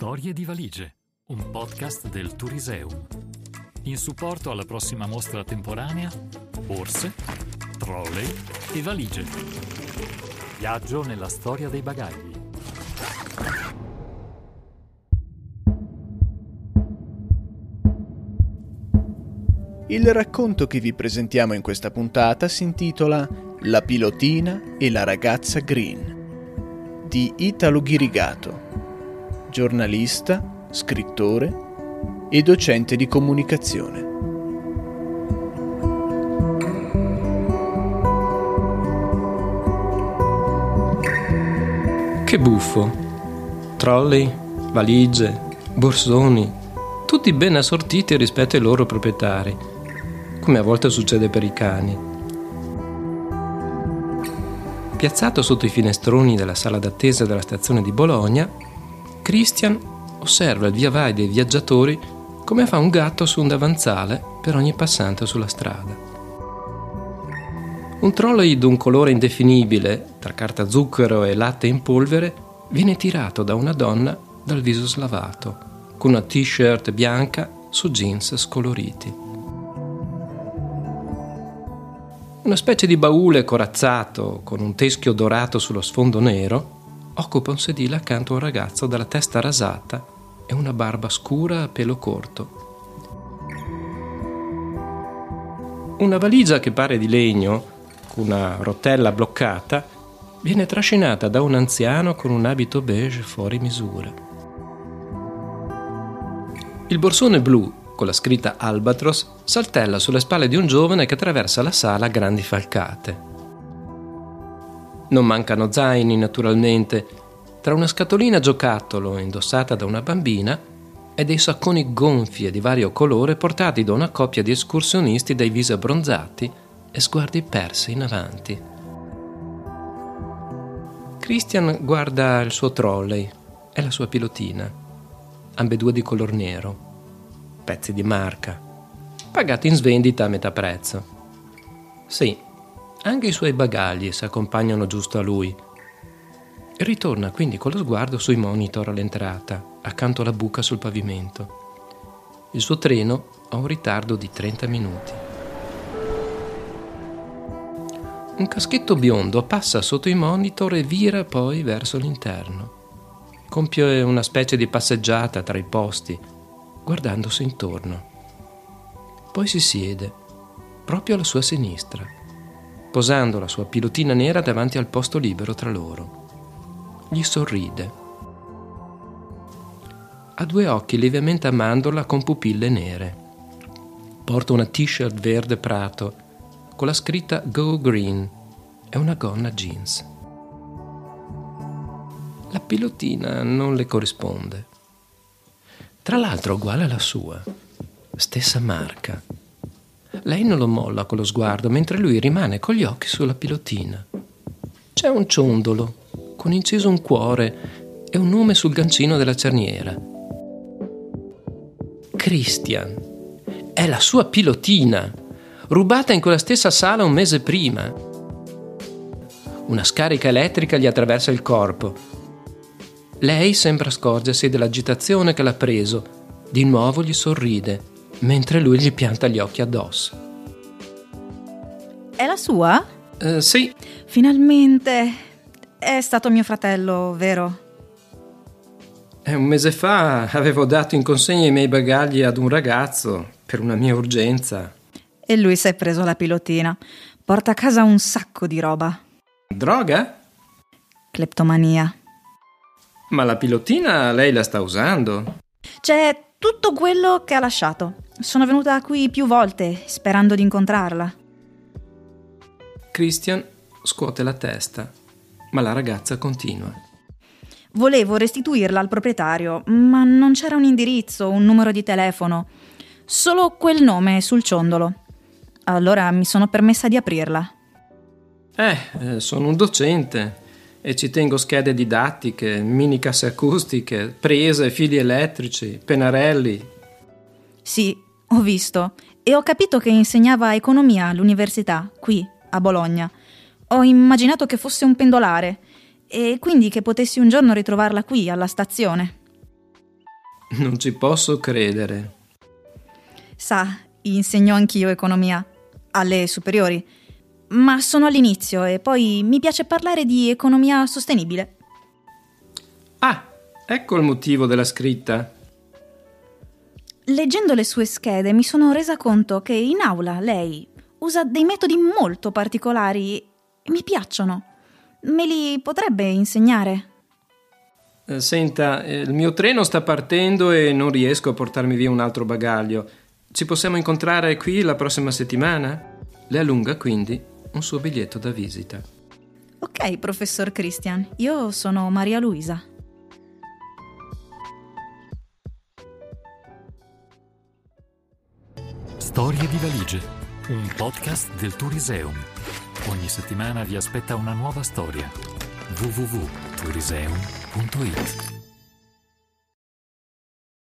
Storie di valigie, un podcast del Turiseum. In supporto alla prossima mostra temporanea, borse, trolley e valigie. Viaggio nella storia dei bagagli. Il racconto che vi presentiamo in questa puntata si intitola La pilotina e la ragazza green di Italo Ghirigato, giornalista, scrittore e docente di comunicazione. Che buffo! Trolley, valigie, borsoni, tutti ben assortiti rispetto ai loro proprietari come a volte succede per i cani. Piazzato sotto i finestroni della sala d'attesa della stazione di Bologna, Christian osserva il via vai dei viaggiatori come fa un gatto su un davanzale per ogni passante sulla strada. Un trolley d'un colore indefinibile, tra carta zucchero e latte in polvere, viene tirato da una donna dal viso slavato, con una t-shirt bianca su jeans scoloriti. Una specie di baule corazzato con un teschio dorato sullo sfondo nero occupa un sedile accanto a un ragazzo dalla testa rasata e una barba scura a pelo corto. Una valigia che pare di legno, con una rotella bloccata, viene trascinata da un anziano con un abito beige fuori misura. Il borsone blu con la scritta Albatros, saltella sulle spalle di un giovane che attraversa la sala a grandi falcate. Non mancano zaini, naturalmente, tra una scatolina giocattolo indossata da una bambina e dei sacconi gonfi e di vario colore portati da una coppia di escursionisti dai visi abbronzati e sguardi persi in avanti. Christian guarda il suo trolley e la sua pilotina, ambedue di color nero pezzi di marca, pagati in svendita a metà prezzo. Sì, anche i suoi bagagli si accompagnano giusto a lui. Ritorna quindi con lo sguardo sui monitor all'entrata, accanto alla buca sul pavimento. Il suo treno ha un ritardo di 30 minuti. Un caschetto biondo passa sotto i monitor e vira poi verso l'interno. Compie una specie di passeggiata tra i posti, guardandosi intorno. Poi si siede, proprio alla sua sinistra, posando la sua pilotina nera davanti al posto libero tra loro. Gli sorride. Ha due occhi lievemente a mandorla con pupille nere. Porta una t-shirt verde prato con la scritta Go Green e una gonna jeans. La pilotina non le corrisponde. Tra l'altro uguale alla sua, stessa marca. Lei non lo molla con lo sguardo, mentre lui rimane con gli occhi sulla pilotina. C'è un ciondolo, con inciso un cuore e un nome sul gancino della cerniera. Christian. È la sua pilotina, rubata in quella stessa sala un mese prima. Una scarica elettrica gli attraversa il corpo lei sembra scorgersi dell'agitazione che l'ha preso. Di nuovo gli sorride, mentre lui gli pianta gli occhi addosso. È la sua? Uh, sì. Finalmente. È stato mio fratello, vero? Eh, un mese fa avevo dato in consegna i miei bagagli ad un ragazzo per una mia urgenza. E lui si è preso la pilotina. Porta a casa un sacco di roba. Droga? Cleptomania. Ma la pilotina lei la sta usando? C'è tutto quello che ha lasciato. Sono venuta qui più volte sperando di incontrarla. Christian scuote la testa, ma la ragazza continua. Volevo restituirla al proprietario, ma non c'era un indirizzo, un numero di telefono, solo quel nome sul ciondolo. Allora mi sono permessa di aprirla. Eh, eh sono un docente e ci tengo schede didattiche, mini casse acustiche, prese, fili elettrici, pennarelli. Sì, ho visto e ho capito che insegnava economia all'università, qui, a Bologna. Ho immaginato che fosse un pendolare e quindi che potessi un giorno ritrovarla qui, alla stazione. Non ci posso credere. Sa, insegno anch'io economia, alle superiori, ma sono all'inizio e poi mi piace parlare di economia sostenibile. Ah, ecco il motivo della scritta. Leggendo le sue schede mi sono resa conto che in aula lei usa dei metodi molto particolari e mi piacciono. Me li potrebbe insegnare? Eh, senta, eh, il mio treno sta partendo e non riesco a portarmi via un altro bagaglio. Ci possiamo incontrare qui la prossima settimana? Le allunga quindi un suo biglietto da visita. Ok, professor Christian, io sono Maria Luisa. Storie di valigie, un podcast del Turiseum. Ogni settimana vi aspetta una nuova storia. www.turiseum.it